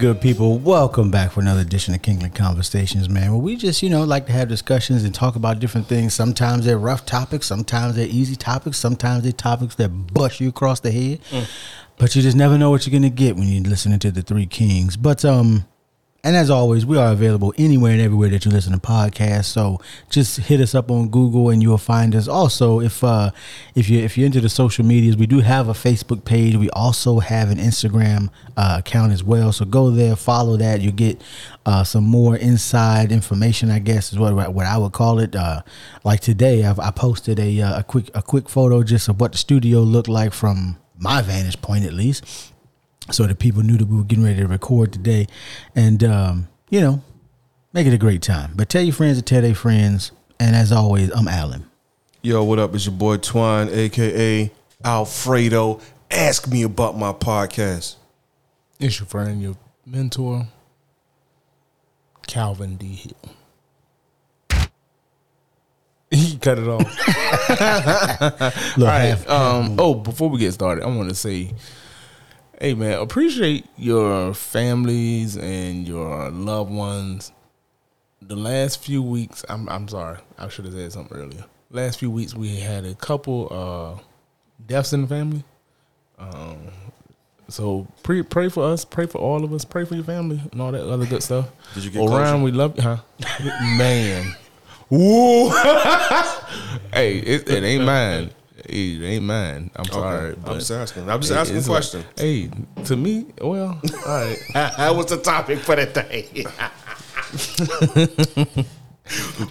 Good people. Welcome back for another edition of Kingly Conversations, man. Where we just, you know, like to have discussions and talk about different things. Sometimes they're rough topics, sometimes they're easy topics, sometimes they're topics that bust you across the head. But you just never know what you're gonna get when you're listening to the Three Kings. But um, and as always, we are available anywhere and everywhere that you listen to podcasts. So just hit us up on Google and you'll find us. Also, if uh if you if you're into the social medias, we do have a Facebook page. We also have an Instagram uh, account as well. So go there, follow that. You get uh, some more inside information. I guess is what what I would call it. Uh, like today, I've, I posted a uh, a quick a quick photo just of what the studio looked like from my vantage point, at least so that people knew that we were getting ready to record today and um, you know make it a great time but tell your friends to tell their friends and as always i'm alan Yo, what up? It's your boy Twine, aka Alfredo. Ask me about my podcast. It's your friend, your mentor, Calvin D. Hill. He cut it off. All right. Um, oh, before we get started, I want to say, hey man, appreciate your families and your loved ones. The last few weeks, I'm I'm sorry, I should have said something earlier. Last few weeks, we had a couple uh, deaths in the family. Um, so pray pray for us, pray for all of us, pray for your family and all that other good stuff. Did you get Orion? closure? We love you, huh? Man, woo! hey, it, it ain't mine. It ain't mine. I'm sorry. I'm but just asking. I'm just it- asking a it's like- question. hey, to me, well, all right. that was the topic for the day.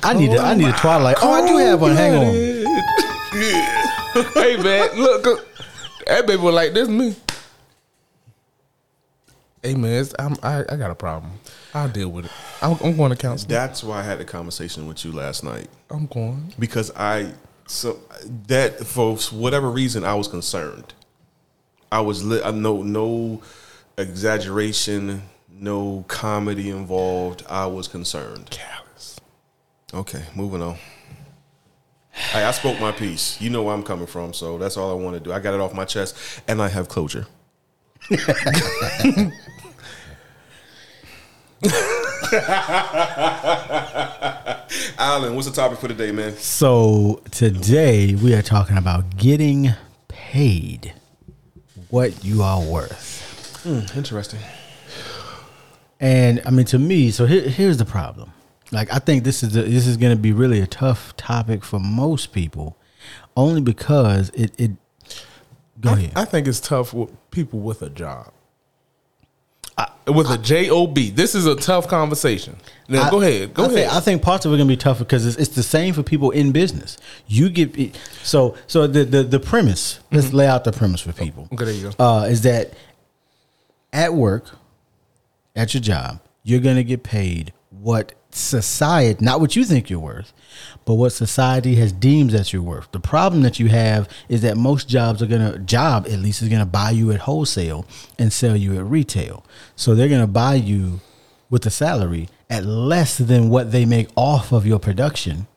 i need a, i need a twilight oh i do have one hang on hey man, look, look, that baby was like this is me. Hey man, it's, I'm, I I got a problem. I'll deal with it. I'm, I'm going to counseling. That's why I had a conversation with you last night I'm going. because I so that for whatever reason I was concerned. I was li- I no no exaggeration, no comedy involved. I was concerned. Callous. Okay, moving on. Hey, I spoke my piece. You know where I'm coming from, so that's all I want to do. I got it off my chest, and I have closure. Alan, what's the topic for today, man? so today we are talking about getting paid what you are worth hmm, Interesting. And I mean, to me, so here, here's the problem. Like, I think this is this is going to be really a tough topic for most people, only because it. it go ahead. I think it's tough with people with a job. With a job. This is a tough conversation. Now, I- go ahead. Go I ahead. Think, I think parts of it are going to be tougher because it's, it's the same for people in business. You get so so the the, the premise. Let's lay out the premise for people. Mm-hmm. Okay, there you go. Uh, is that at work, at your job, you're going to get paid what society, not what you think you're worth, but what society has deemed that you're worth. The problem that you have is that most jobs are going to, job at least, is going to buy you at wholesale and sell you at retail. So they're going to buy you with a salary at less than what they make off of your production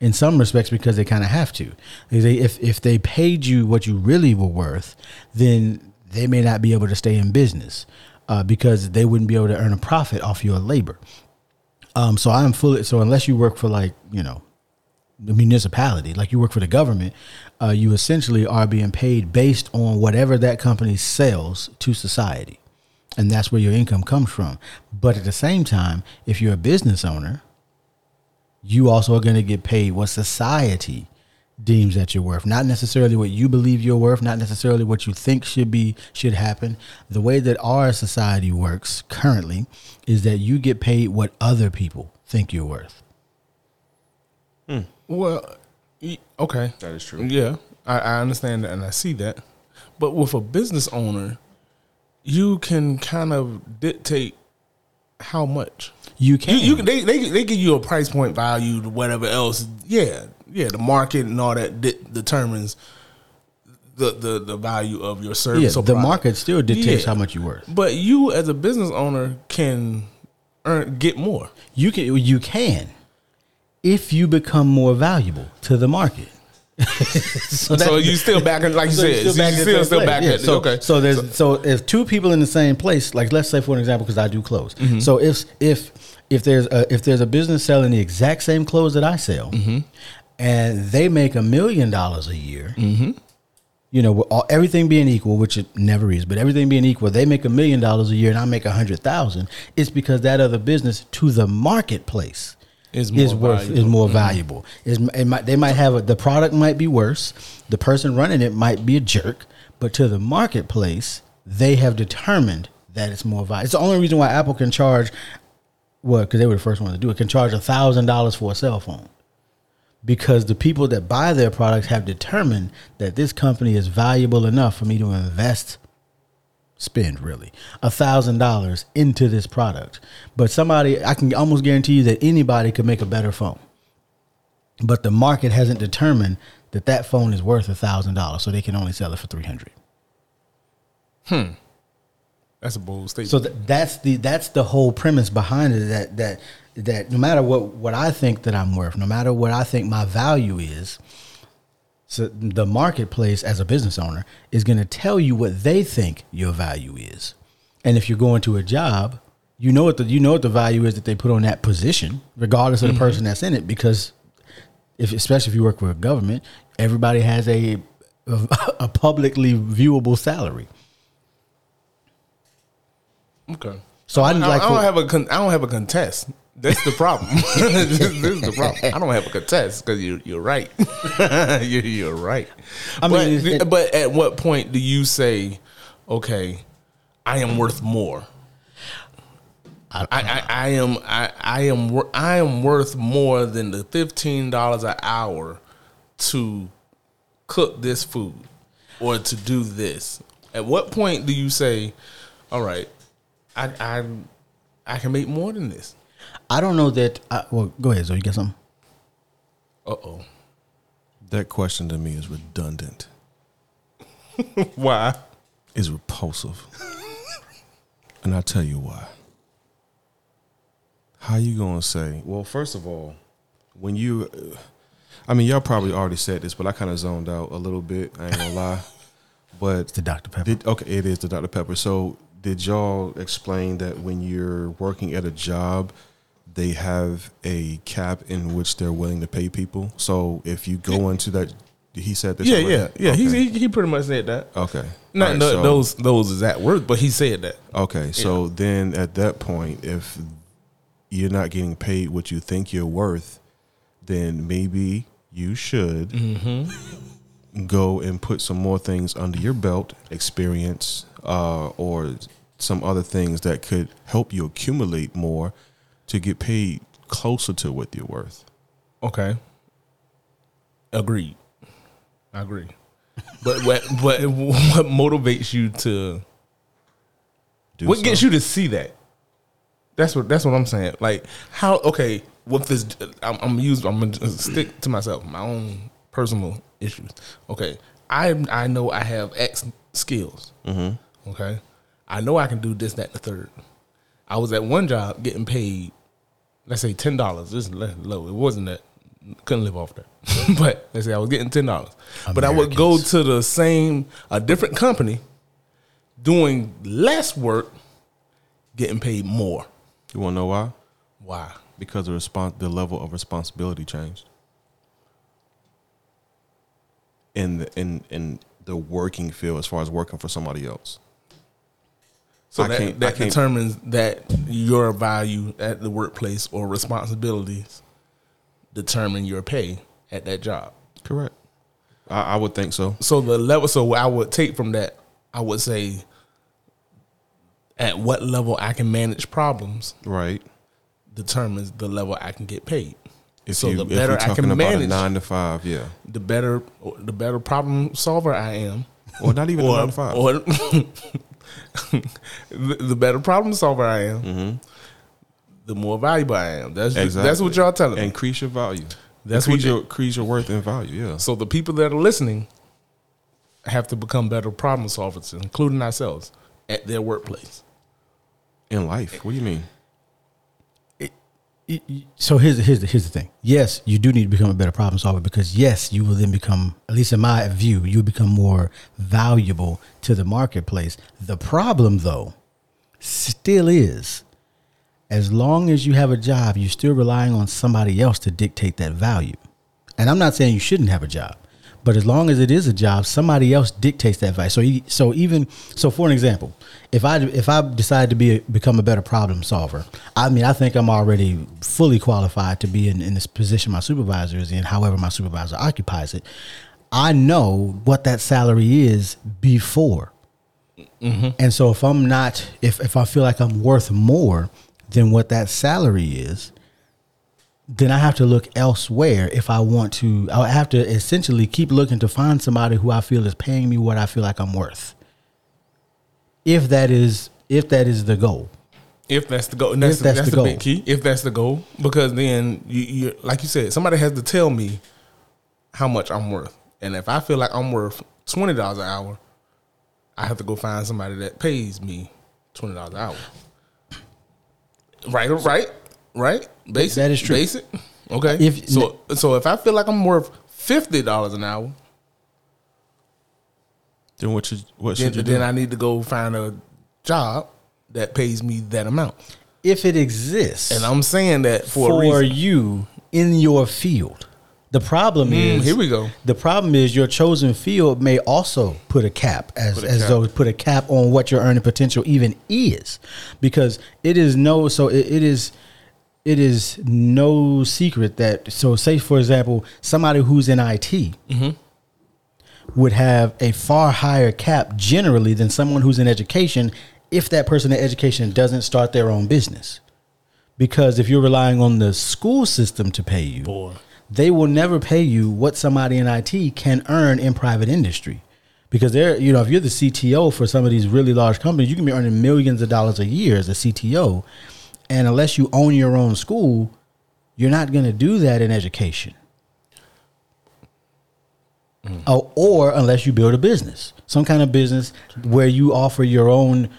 in some respects because they kind of have to. If if they paid you what you really were worth, then they may not be able to stay in business uh, because they wouldn't be able to earn a profit off your labor. Um, so I'm fully so unless you work for like you know the municipality, like you work for the government, uh, you essentially are being paid based on whatever that company sells to society, and that's where your income comes from. But at the same time, if you're a business owner, you also are going to get paid what society deems that you're worth not necessarily what you believe you're worth not necessarily what you think should be should happen the way that our society works currently is that you get paid what other people think you're worth hmm. Well, okay. That is true. Yeah, I, I understand that and I see that. But with a business owner, you can kind of dictate how much. you You, can you they, they they give you a price point value whatever else. Yeah, yeah. The market and all that de- determines the, the the value of your yeah, service. or the product. market still dictates Yeah. how much you're worth But you, as a business owner, can earn get more. you can you can if you become more valuable to the market so, So you still back in, like you so said, you're still, back in still, still back Yeah, so, okay. So there's so, if two people in the same place, like let's say for an example, because I do clothes. Mm-hmm. So if if if there's a, if there's a business selling the exact same clothes that I sell, Mm-hmm. And they make a million dollars a year. Mm-hmm. You know, all, everything being equal, which it never is, but everything being equal, they make a million dollars a year and I make a hundred thousand. It's because that other business to the marketplace Is is, more worth is valuable. more valuable. Is it might, they might have a, the product might be worse, the person running it might be a jerk, but to the marketplace, they have determined that it's more valuable. It's the only reason why Apple can charge what because they were the first one to do it can charge a thousand dollars for a cell phone because the people that buy their products have determined that this company is valuable enough for me to invest spend really a thousand dollars into this product. But somebody i can almost guarantee you that anybody could make a better phone. But the market hasn't determined that that phone is worth a thousand dollars so they can only sell it for 300 hmm. That's a bold statement. so th- that's the that's the whole premise behind it that that that no matter what what I think that I'm worth, no matter what I think my value is, so the marketplace as a business owner is going to tell you what they think your value is. And if you're going to a job, you know what the you know what the value is that they put on that position, regardless of the mm-hmm. person that's in it, because if especially if you work for a government, everybody has a a, a publicly viewable salary. okay. So I I, like I don't for- have a con- I don't have a contest. That's the problem. this, this is the problem. I don't have a contest because you you're right. you're, you're right. I but, mean, it- but at what point do you say, okay, I am worth more? I, I, I am I, I am I am worth more than the fifteen dollars an hour to cook this food or to do this. At what point do you say, all right, I I I can make more than this? I don't know that. I, well, go ahead. So you got something? Uh oh. That question to me is redundant. Why? Is repulsive. and I'll tell you why. How you gonna say? Well, first of all, when you, uh, I mean, y'all probably already said this, but I kind of zoned out a little bit. I ain't gonna lie. But The Dr Pepper. Did, okay, it is the Dr. Pepper. So, did y'all explain that when you're working at a job, they have a cap in which they're willing to pay people? So, if you go into that, he said this. Yeah, already? yeah, yeah. Okay. He, he pretty much said that. okay. Not right, no, so- those those exact words, but he said that. Okay, so then at that point, if you're not getting paid what you think you're worth, then maybe you should go and put some more things under your belt, experience, uh, or some other things that could help you accumulate more to get paid closer to what you're worth. Okay. Agreed. I agree. But what but what motivates you to Do what so. gets you to see that? That's what that's what I'm saying. Like how okay, with this I'm I'm use I'm gonna stick to myself, my own personal issues. Okay. I I know I have X skills. Mm-hmm. Okay. I know I can do this, that, and the third. I was at one job getting paid, let's say ten dollars. This is low. It wasn't that. Couldn't live off that. but let's say I was getting ten dollars. But I would go to the same a different company, doing less work, getting paid more. You want to know why? Why? Because the respons- the level of responsibility changed. In the in in the working field, as far as working for somebody else. So I that, that determines that your value at the workplace or responsibilities determine your pay at that job. Correct. I, I would think so. So the level, so what I would take from that, I would say, at what level I can manage problems Right. determines the level I can get paid. If so you, the if better I talking can about a manage, nine to five, yeah, the better the better problem solver I am, or not even or, nine to five. or the, the better problem solver I am, the more valuable I am. That's Mm-hmm. Exactly. that's what y'all telling me. increase your value. That's increase what your increase your worth and value. Yeah. So the people that are listening have to become better problem solvers, including ourselves, at their workplace. In life, what do you mean? So here's here's the, here's the thing. Yes, you do need to become a better problem solver because yes, you will then become, at least in my view, you become more valuable to the marketplace. The problem, though, still is, as long as you have a job, you're still relying on somebody else to dictate that value. And I'm not saying you shouldn't have a job, but as long as it is a job, somebody else dictates that value. So, so even so, for an example, if I if I decide to be a, become a better problem solver, I mean, I think I'm already fully qualified to be in, in this position my supervisor is in. However, my supervisor occupies it. I know what that salary is before, mm-hmm. and so if I'm not, if if I feel like I'm worth more than what that salary is, then I have to look elsewhere if I want to. I have to essentially keep looking to find somebody who I feel is paying me what I feel like I'm worth. If that is if that is the goal. If that's the goal, and that's, that's, that's, the, the big key. If that's the goal, because then you, you, like you said, somebody has to tell me how much I'm worth, and if I feel like I'm worth twenty dollars an hour, I have to go find somebody that pays me twenty dollars an hour. Right, right right? Basic. That is true. Basic. Okay. If so, so if I feel like I'm worth fifty dollars an hour, then what should what should then, you do? Then I need to go find a job that pays me that amount. If it exists, and I'm saying that for, for you in your field. The problem mm, is here we go. The problem is your chosen field may also put a cap as a as cap. though put a cap on what your earning potential even is, because it is no so it, it is it is no secret that so say for example somebody who's in IT mm-hmm. would have a far higher cap generally than someone who's in education if that person in education doesn't start their own business because if you're relying on the school system to pay you Boy. they will never pay you what somebody in IT can earn in private industry because they're you know if you're the CTO for some of these really large companies you can be earning millions of dollars a year as a CTO and unless you own your own school, you're not going to do that in education. Mm. Oh, or unless you build a business, some kind of business where you offer your own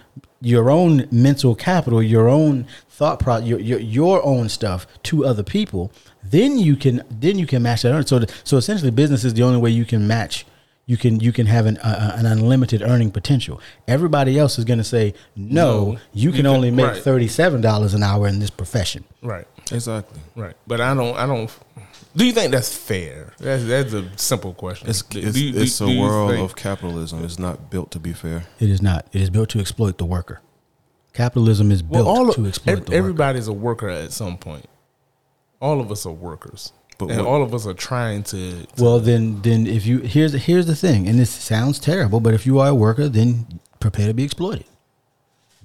your own mental capital, your own thought pro, your, your your own stuff to other people, then you can then you can match that. So so essentially, business is the only way you can match you can you can have an uh, an unlimited earning potential. Everybody else is going to say no. no you can you only make right. thirty seven dollars an hour in this profession. Right. Exactly. Right. But I don't. I don't. Do you think that's fair? That's that's a simple question. It's it's, you, it's do, a do world of capitalism. It's not built to be fair. It is not. It is built to exploit the worker. Capitalism is built well, to exploit every, the worker. Everybody's a worker at some point. All of us are workers. But and what, all of us are trying to, to, Well, then, then if you here's here's the thing, and this sounds terrible, but if you are a worker, then prepare to be exploited.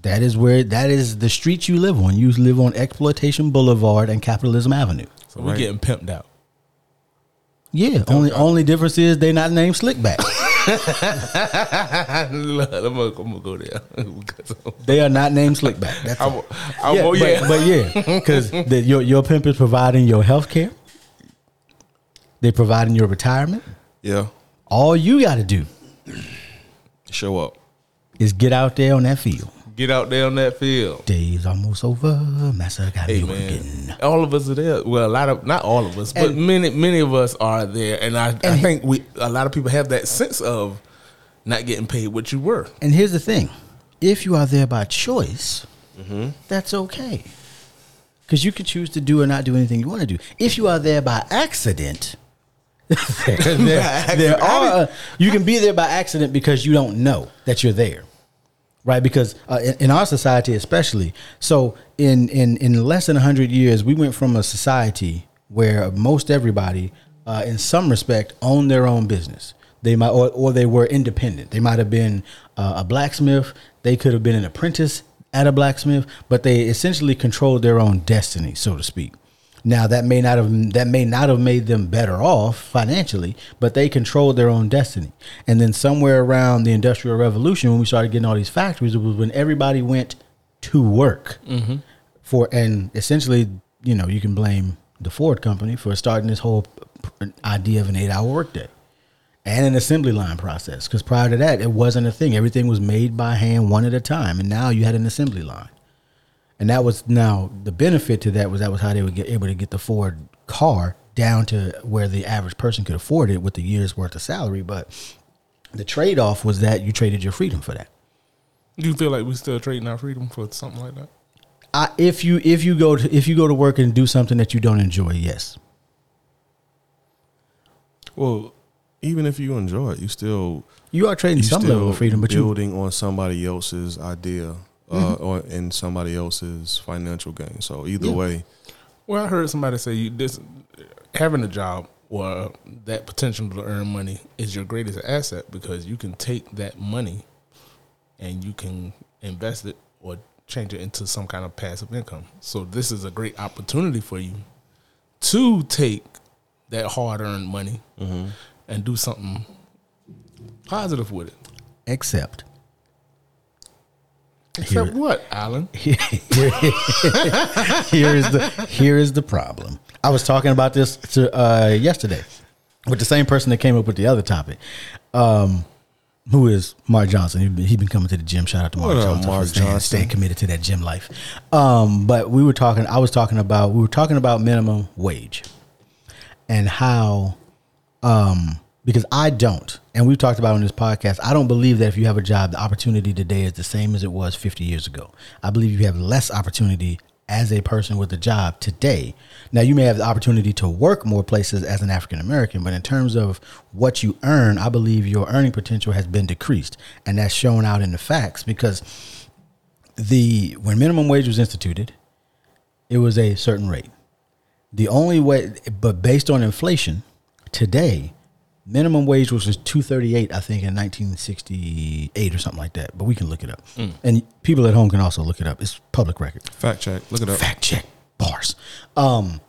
That is where that is the street you live on. You live on Exploitation Boulevard and Capitalism Avenue. So we're right. getting pimped out. Yeah, pimped only out. only difference is they not named Slickback. I'm, gonna, I'm gonna go there. they are not named Slickback. That's I, I, yeah, yeah. But, but yeah, because your your pimp is providing your health care they providing your retirement. Yeah. All you got to do show up is get out there on that field. Get out there on that field. Days almost over. Massa got me working. All of us are there. Well, a lot of not all of us, but many many of us are there, and I, and I think we a lot of people have that sense of not getting paid what you were. And here's the thing: if you are there by choice, mm-hmm. that's okay, because you can choose to do or not do anything you want to do. If you are there by accident, there, there are you can be there by accident because you don't know that you're there right? Because uh, in, in, our society especially so in in in less than 100 years we went from a society where most everybody uh, in some respect owned their own business. They might or, or they were independent. They might have been uh, a blacksmith. They could have been an apprentice at a blacksmith but they essentially controlled their own destiny so to speak now that may not have that may not have made them better off financially, but they controlled their own destiny. And then somewhere around the Industrial Revolution, when we started getting all these factories, it was when everybody went to work mm-hmm. for, and essentially, you know, you can blame the Ford company for starting this whole idea of an eight-hour workday and an assembly line process. Because prior to that, it wasn't a thing. Everything was made by hand, one at a time, and now you had an assembly line And that was now the benefit to that was that was how they would get able to get the Ford car down to where the average person could afford it with the year's worth of salary. But the trade off was that you traded your freedom for that. You feel like we're still trading our freedom for something like that? I, if you if you go to if you go to work and do something that you don't enjoy, yes. Well, even if you enjoy it, you still You are trading you some level of freedom, but you building on somebody else's idea uh, or in somebody else's financial gain. So either Yeah. way, Well, I heard somebody say you this having a job or that potential to earn money is your greatest asset because you can take that money and you can invest it or change it into some kind of passive income. So this is a great opportunity for you to take that hard earned money and do something positive with it. except Except what, Alan? here is the here is the problem. I was talking about this to, uh, yesterday with the same person that came up with the other topic. Um, who is Mark Johnson? He been, he been coming to the gym. Shout out to Mark What Johnson Mark staying, Johnson? staying committed to that gym life. Um, but we were talking. I was talking about. We were talking about minimum wage and how um because I don't, and we've talked about on this podcast, I don't believe that if you have a job, the opportunity today is the same as it was 50 years ago. I believe you have less opportunity as a person with a job today. Now, you may have the opportunity to work more places as an African American, but in terms of what you earn, I believe your earning potential has been decreased, and that's shown out in the facts because the when minimum wage was instituted, it was a certain rate. The only way, but based on inflation, today, minimum wage was just two thirty eight, I think, in nineteen sixty eight or something like that. But we can look it up, and people at home can also look it up. It's public record. fact check. Look it up. Fact check bars. Um,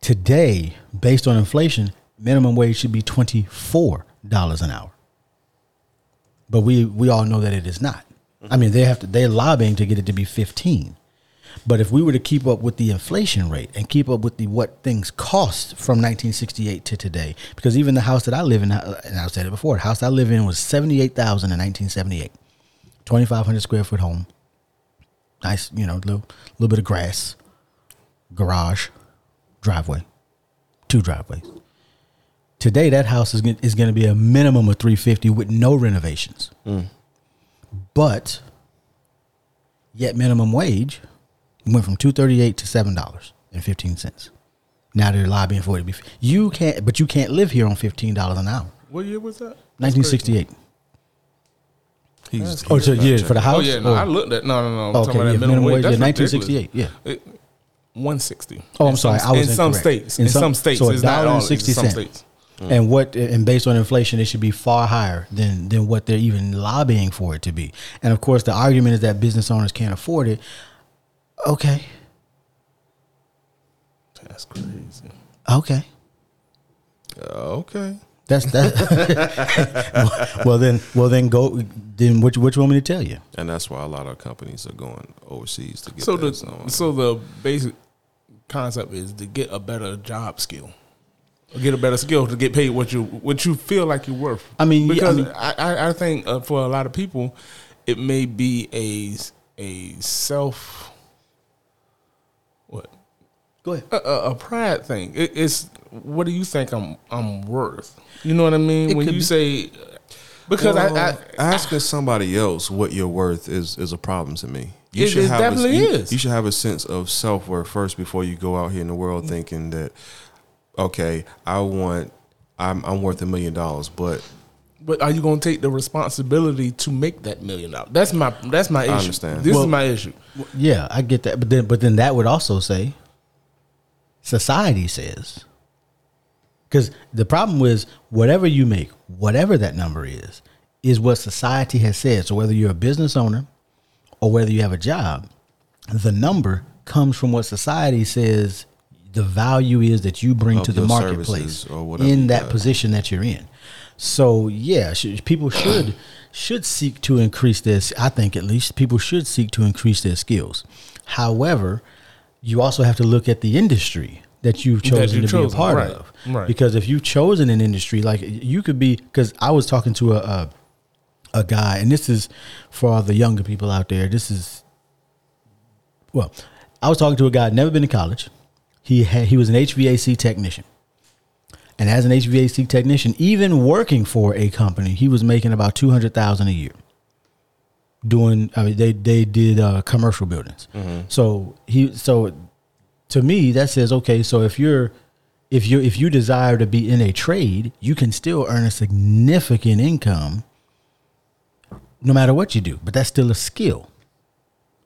today, based on inflation, minimum wage should be twenty four dollars an hour. But we we all know that it is not. I mean, they have to they're lobbying to get it to be fifteen. But if we were to keep up with the inflation rate and keep up with the what things cost from 1968 to today, because even the house that I live in, uh, and I've said it before, the house I live in was 78,000 in 1978, 2,500 square foot home, nice, you know, little little bit of grass, garage, driveway, two driveways. Today, that house is is going to be a minimum of 350 with no renovations. But yet minimum wage went from 238 to $7.15. Now they're lobbying for it to be you can't but you can't live here on $15 an hour. What year was that? 1968. He's, Oh, he's so fact yeah, for the house. Oh yeah, no, Or- I looked at no, no, no. I'm Okay, talking about yeah, that minimum wage. yeah, That's 1968. Yeah. It- 160. Oh, I'm In sorry. some- I was in some states. In, some states, so it's not all. It's $1.60 some cent. states. Hmm. And what and based on inflation, it should be far higher than than what they're even lobbying for it to be. And of course, the argument is that business owners can't afford it. Okay, That's crazy. okay, Uh, okay. that's that. well then, well then go. Then which you- What you want me to tell you? And that's why a lot of companies are going overseas to get So that. the So, so the basic concept is to get a better job skill, or get a better skill to get paid what you what you feel like you're worth. I mean, yeah, I because mean- I, I, I think uh, for a lot of people, it may be a a self what Go ahead. a, a, a pride thing. It, it's what do you think I'm I'm worth? You know what I mean? It when you be- say because Well, I, I asking somebody else what you're worth is is a problem to me. You It- it have definitely a, you, is. You should have a sense of self worth first before you go out here in the world mm. thinking that okay, I want I'm I'm worth a million dollars, but But are you going to take the responsibility to make that million dollars? That's my that's my issue. understand. This Well- is my issue. Yeah, I get that, but then but then that would also say society says because the problem is whatever you make, whatever that number is, is what society has said. So whether you're a business owner or whether you have a job, the number comes from what society says the value is that you bring to the marketplace services or whatever in that position that you're in. So yeah, sh- people should should seek to increase this. I think at least people should seek to increase their skills. However, you also have to look at the industry that you've chosen you've to be a part right, of. right. Because if you've chosen an industry, like you could be, because I was talking to a, a a guy, and this is for all the younger people out there. This is well, I was talking to a guy never been to college. He had he was an HVAC technician, and as an HVAC technician, even working for a company, he was making about two hundred thousand a year. Doing, I mean, they they did uh, commercial buildings. So he so to me that says okay. So if you're if you if you desire to be in a trade, you can still earn a significant income no matter what you do. But that's still a skill.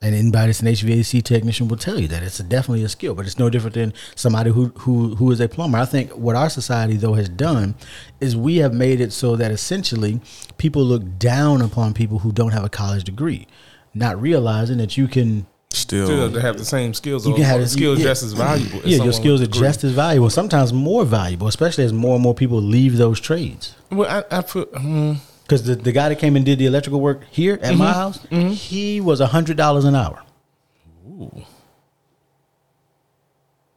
And anybody that's an HVAC technician will tell you that it's a, definitely a skill, but it's no different than somebody who, who who is a plumber. I think what our society though has done is we have made it so that essentially people look down upon people who don't have a college degree, not realizing that you can Still, Still to have the same skills. you can have or this- skills yeah. just as valuable. as yeah, your skills are degree. just as valuable, sometimes more valuable, especially as more and more people leave those trades. Well, I, I put. mm, Because the, the guy that came and did the electrical work here at Mm-hmm. my house, mm-hmm. he was hundred dollars an hour Ooh.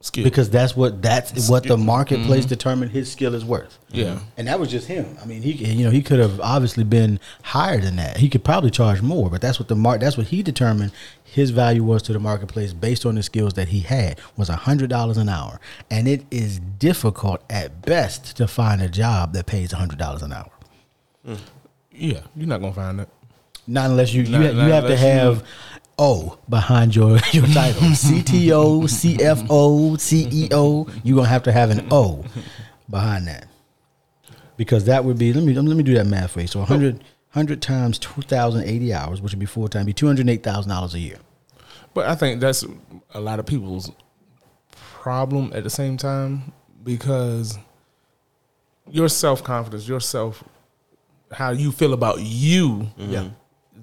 skill. because that's what that's what the Skill. marketplace mm-hmm. determined his skill is worth. Yeah. and that was just him. I mean, he you know he could have obviously been higher than that. He could probably charge more, but that's what the mark that's what he determined his value was to the marketplace based on the skills that he had was hundred dollars an hour, and it is difficult at best to find a job that pays hundred dollars an hour. Mm. Yeah, you're not gonna find that. Not unless you you, Not- you have to unless you- have O behind your your title. CTO, CFO, CEO. You're gonna have to have an O behind that. Because that would be let me let me do that math for you. So 100, 100 times 2,080 hours, which would be full time, be two hundred eight thousand dollars a year. But I think that's a lot of people's problem at the same time because your self confidence, your self, how you feel about you, mm-hmm. Yeah.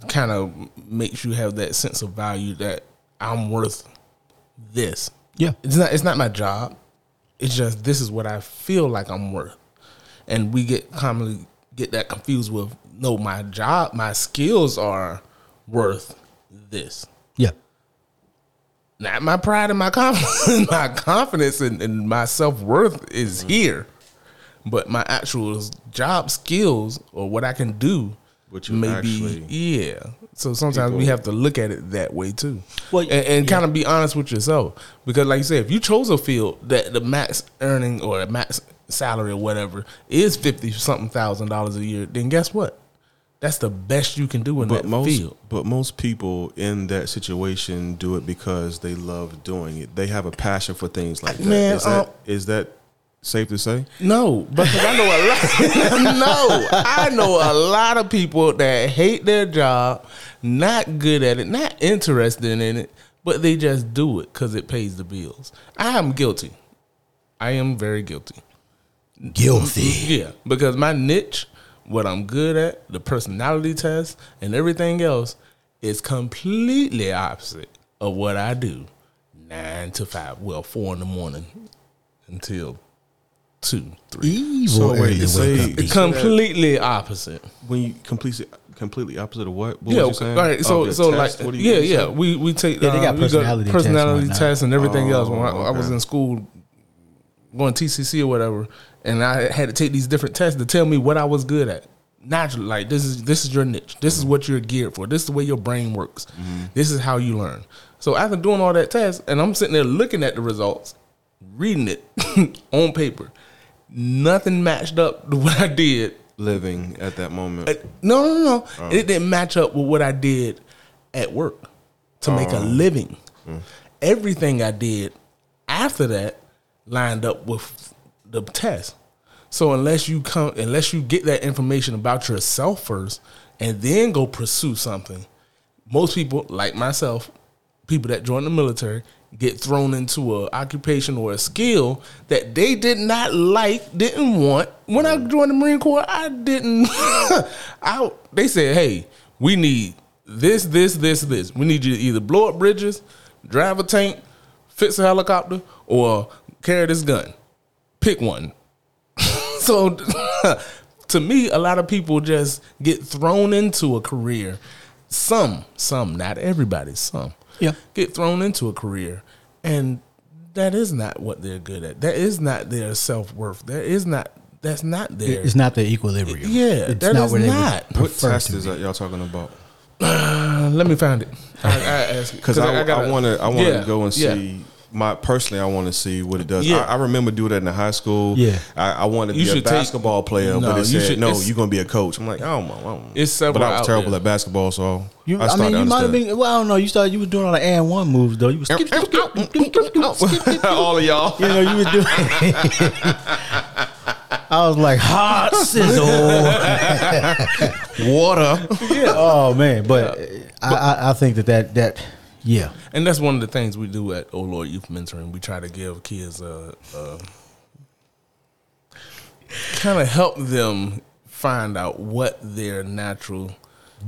kind of makes you have that sense of value that I'm worth this. Yeah. It's not. It's not my job. It's just this is what I feel like I'm worth, and we get commonly get that confused with no, my job, my skills are worth this Yeah. not my pride and my confidence. my confidence and, and my self worth is mm-hmm. here, but my actual job skills or what I can do, What you maybe yeah. So sometimes we have to look at it that way too, Well, and, and kind of be honest with yourself because, like you said, if you chose a field that the max earning or the max salary or whatever is fifty something thousand dollars a year, then guess what? That's the best you can do in but that most field. but most people in that situation do it because they love doing it. They have a passion for things like that. Man, is that um, is that safe to say? No, because I know a lot. no, I know a lot of people that hate their job, not good at it, not interested in it, but they just do it because it pays the bills. I am guilty. I am very guilty. Guilty. Yeah, because my niche, what I'm good at, the personality test, and everything else is completely opposite of what I do. Nine to five, well, four in the morning until two, three. Evil. So wait, early you wake say- completely opposite. When you completely completely opposite of what? What Yeah, was you saying? all right. So, Of your so test? like, What you- yeah, yeah. say? We we take Yeah, they got uh, we personality tests personality whatnot. tests and everything else. When I, Oh, I was in school, going TCC or whatever, and I had to take these different tests to tell me what I was good at. Naturally, like this is this is your niche. This is what you're geared for. This is the way your brain works. Mm-hmm. This is how you learn. So after doing all that test, and I'm sitting there looking at the results, reading it on paper, nothing matched up to what I did living at that moment. uh, No, no, no. no. It didn't match up with what I did at work to make a living. Everything I did after that lined up with the test. So unless you come, unless you get that information about yourself first, and then go pursue something, most people like myself, people that join the military, get thrown into a occupation or a skill that they did not like, didn't want. When I joined the Marine Corps, I didn't. I they said, "Hey, we need this, this, this, this. We need you to either blow up bridges, drive a tank, fix a helicopter, or carry this gun. Pick one." so to me, a lot of people just get thrown into a career. Some, some, not everybody, some Yeah. get thrown into a career, and that is not what they're good at. That is not their self worth. That is not. That's not their. It's not the equilibrium. Yeah, it's that is where they would not. what prefer test to is be. that y'all talking about? Uh, let me find it. I, I ask because I, I, want to I want to Yeah, go and yeah. see. My personally, I want to see what it does. Yeah. I, I remember doing that in the high school. Yeah. I, I wanted to You be a should take- basketball player, No, but it you said should- no, you're gonna be a coach. I'm like, I don't know. I don't know. It's several but I was terrible there. at basketball, so You, I I, mean, you might have been. Well, I don't know. You started. You was doing all the and one moves though. You was skip, skip, skip, skip, skip, skip, skip, skip. all of y'all. You know, you was doing. I was like hot sizzle. Water. yeah. Oh man, but I, I, I think that that that yeah. And that's one of the things we do at Oh Lord Youth Mentoring. We try to give kids a, a kind of help them find out what their natural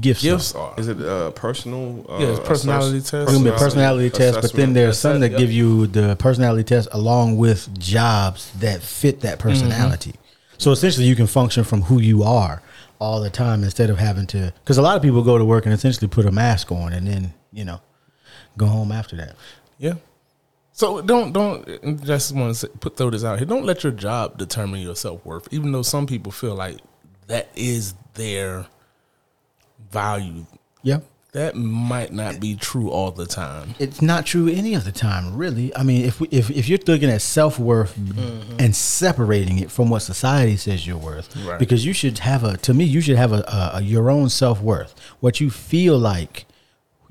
Gifts. gifts are. are. Is it a personal? Uh, Yeah, it's personality assess- test. It's gonna be a personality test, but then assessment? there's some that Yep. give you the personality test along with jobs that fit that personality. So essentially, you can function from who you are all the time instead of having to. Because a lot of people go to work and essentially put a mask on and then you know go home after that. Yeah. So don't don't just want to put throw this out here. Don't let your job determine your self worth, even though some people feel like that is their value. Yeah. That might not be true all the time. It's not true any of the time, really. I mean, if we, if if you're looking at self worth mm-hmm. and separating it from what society says you're worth, Right. because you should have a. To me, you should have a, a, a your own self worth. What you feel like,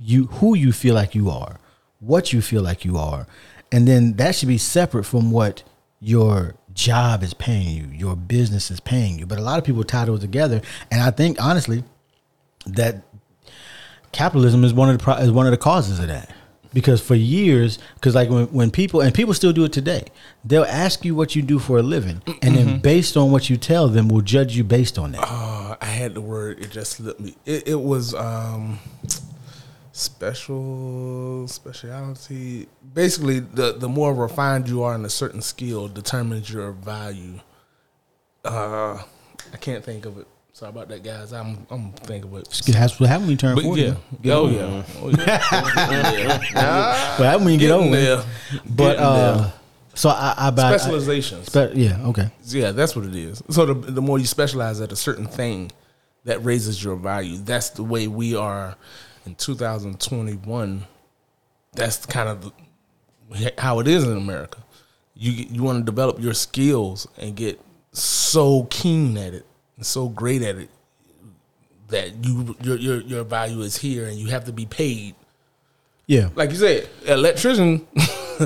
you who you feel like you are, what you feel like you are, and then that should be separate from what your job is paying you, your business is paying you. But a lot of people tie those together, and I think honestly that capitalism is one of the pro- is one of the causes of that. Because for years, because like when, when people and people still do it today, they'll ask you what you do for a living, and then based on what you tell them, will judge you based on that. Uh, I had the word. It just slipped me. It, it was um, special speciality. Basically, the the more refined you are in a certain skill determines your value. Uh, I can't think of it. Sorry about that, guys. I'm I'm thinking of it. That's what happens when you turn But forty. yeah, Get oh older. yeah, oh yeah. yeah. Well, when you get old there. But Getting uh, there. so I, I buy specializations. Spe- yeah, okay. Yeah, that's what it is. So the the more you specialize at a certain thing, that raises your value. That's the way we are in 2021. That's kind of the, how it is in America. You you want to develop your skills and get so keen at it and so great at it that you your your your value is here and you have to be paid. Yeah, Like you said, electrician,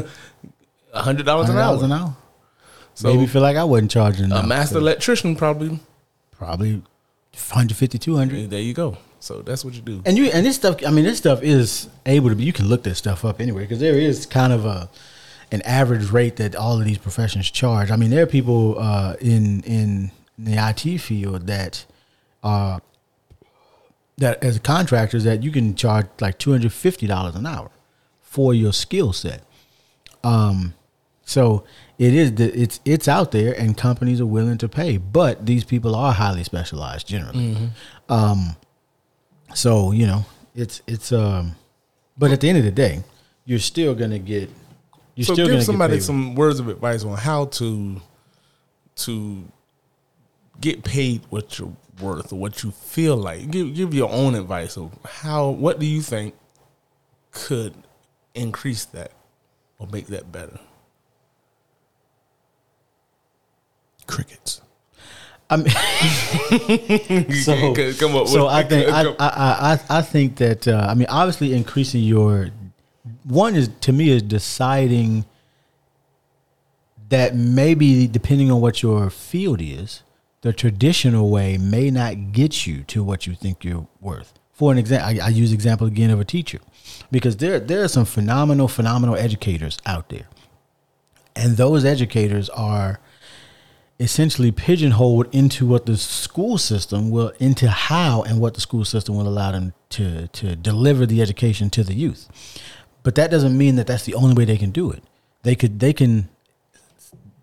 a hundred dollars an $100 hour. an hour. So Maybe feel like I wasn't charging enough. a master electrician probably probably 150 200 There you go. So that's what you do. and you and this stuff i mean this stuff is able to be you can look this stuff up anyway because there is kind of a an average rate that all of these professions charge. I mean there are people uh, in in the it field that uh that as contractors that you can charge like $250 an hour for your skill set. Um so it is the, it's it's out there and companies are willing to pay but these people are highly specialized generally. Um so you know it's it's um but at the end of the day you're still gonna get you're so still give somebody some words of advice on how to to get paid what you're worth or what you feel like. Give give your own advice of how what do you think could increase that or make that better? Crickets. I mean, so, Come up so I think I, I, I I think that uh, I mean obviously increasing your one is to me is deciding that maybe depending on what your field is, the traditional way may not get you to what you think you're worth. For an example, I, I use example again of a teacher because there there are some phenomenal phenomenal educators out there, and those educators are essentially pigeonholed into what the school system will into how and what the school system will allow them to to deliver the education to the youth. But that doesn't mean that that's the only way they can do it. They could they can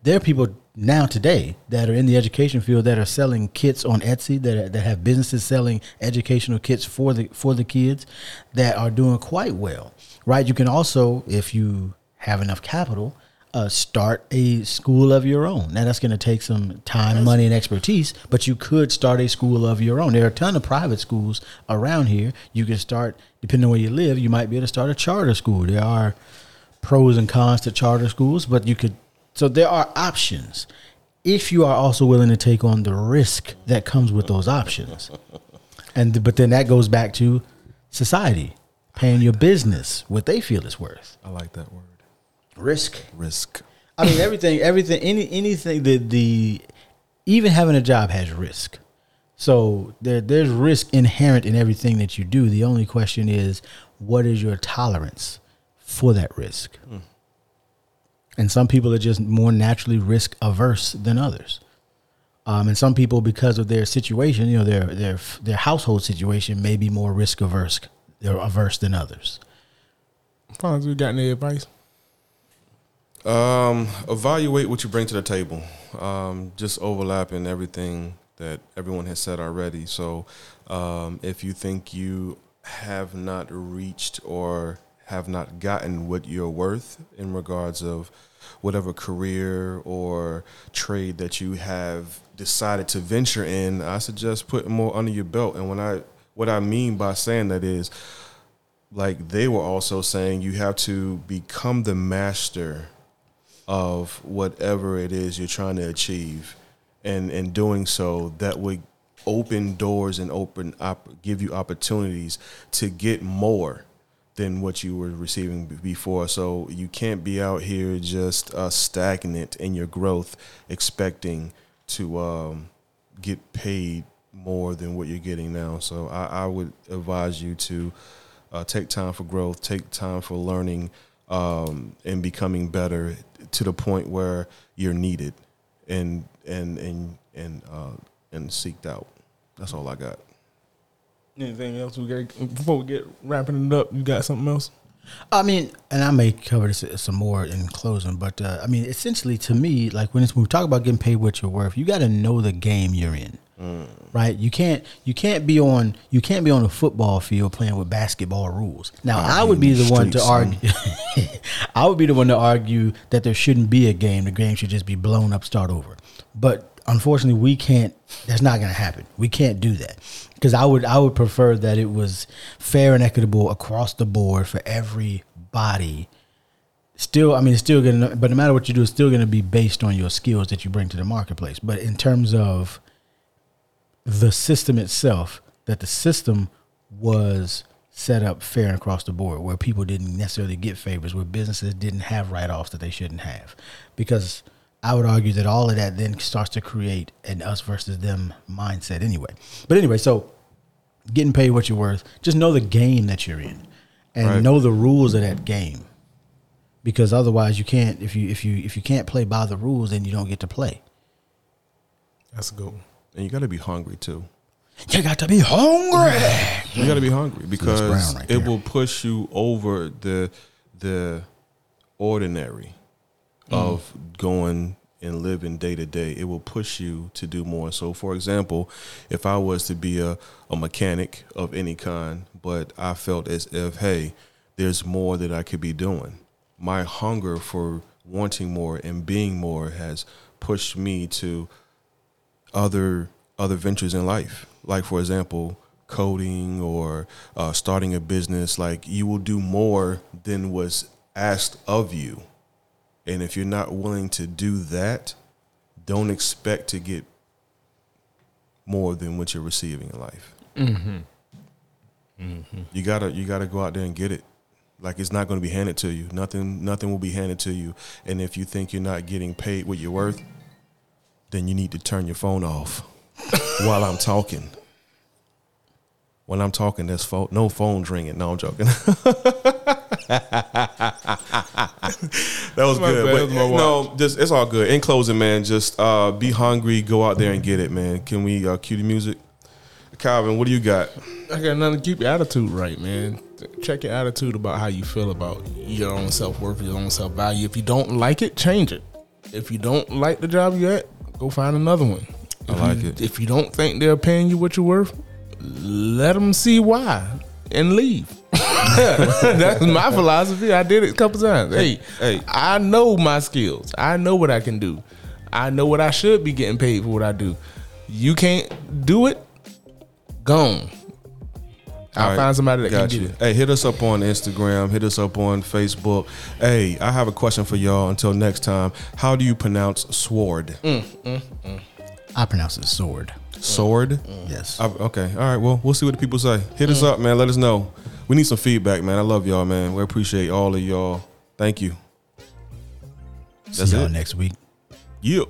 there are people now today that are in the education field that are selling kits on Etsy that that have businesses selling educational kits for the for the kids that are doing quite well right? You can also if you have enough capital uh, start a school of your own. Now that's going to take some time, money, and expertise, but you could start a school of your own. There are a ton of private schools around here. You can start, depending on where you live, you might be able to start a charter school. There are pros and cons to charter schools, but you could. So there are options if you are also willing to take on the risk that comes with those options. And but then that goes back to society paying your business what they feel it's worth. I like that word. Risk. Risk. I mean everything everything any anything that the even having a job has risk. So there there's risk inherent in everything that you do. The only question is what is your tolerance for that risk? And some people are just more naturally risk averse than others. Um, and some people, because of their situation, you know, their their their household situation, may be more risk averse, they're averse than others. Fonz, we got any advice? Um, evaluate what you bring to the table. Um, just overlapping everything that everyone has said already. So, um, if you think you have not reached or have not gotten what you're worth in regards of whatever career or trade that you have decided to venture in, I suggest putting more under your belt. And when I what I mean by saying that is like they were also saying you have to become the master of whatever it is you're trying to achieve. And in doing so that would open doors and open give you opportunities to get more than what you were receiving before. So you can't be out here just uh, stagnant in your growth expecting to um, get paid more than what you're getting now. So i, I would advise you to uh, take time for growth, take time for learning um, and becoming better to the point where you're needed and and and and uh, and seeked out. That's all I got. Anything else we got before we get wrapping it up? You got something else? I mean, and I may cover this some more in closing, but uh, I mean, essentially, to me, like when, it's, when we talk about getting paid what you're worth, you got to know the game you're in, right? You can't you can't be on you can't be on a football field playing with basketball rules. Now, I would be the one to argue. I would be the one to argue that there shouldn't be a game. The game should just be blown up, start over. But unfortunately, we can't. That's not going to happen. We can't do that because I would I would prefer that it was fair and equitable across the board for everybody. Still, I mean, it's still gonna. But no matter what you do, it's still gonna be based on your skills that you bring to the marketplace. But in terms of the system itself, that the system was set up fair and across the board, where people didn't necessarily get favors, where businesses didn't have write offs that they shouldn't have, because I would argue that all of that then starts to create an us versus them mindset anyway. But anyway, so getting paid what you're worth, just know the game that you're in and Right. know the rules of that game. Because otherwise you can't if you if you if you can't play by the rules then you don't get to play. That's a good one. And you got to be hungry too. You got to be hungry. You got to be hungry because right it there. will push you over the the ordinary mm. of going and living day to day. It will push you to do more. So, for example, if I was to be a, a mechanic of any kind, but I felt as if, hey, there's more that I could be doing. My hunger for wanting more and being more has pushed me to other other ventures in life. Like for example, coding or uh, starting a business. Like you will do more than was asked of you, and if you're not willing to do that, don't expect to get more than what you're receiving in life. You gotta you gotta go out there and get it. Like it's not going to be handed to you. Nothing nothing will be handed to you. And if you think you're not getting paid what you're worth, then you need to turn your phone off while I'm talking. When I'm talking, there's phone, no phones ringing. No, I'm joking. that was My good. bad, But that was my no, just it's all good. In closing, man, just uh, be hungry. Go out there and get it, man. Can we uh, cue the music? Calvin, what do you got? I got nothing keep your attitude right, man. Check your attitude about how you feel about your own self worth, your own self value. If you don't like it, change it. If you don't like the job you're at, go find another one. I If like you- it. If you don't think they're paying you what you're worth, let them see why and leave. That's my philosophy. I did it a couple times. Hey, Hey. I know my skills. I know what I can do. I know what I should be getting paid for what I do. You can't do it. Gone. I'll All right, find somebody that got can you. do it. Hey, hit us up on Instagram. Hit us up on Facebook. Hey, I have a question for y'all. Until next time, how do you pronounce sword? Mm. mm, mm. I pronounce it sword. Sword. Mm. Yes. I- okay. All right. Well, we'll see what the people say. Hit us up, man. Let us know. We need some feedback, man. I love y'all, man. We appreciate all of y'all. Thank you. See That's y'all it. next week. Yeah.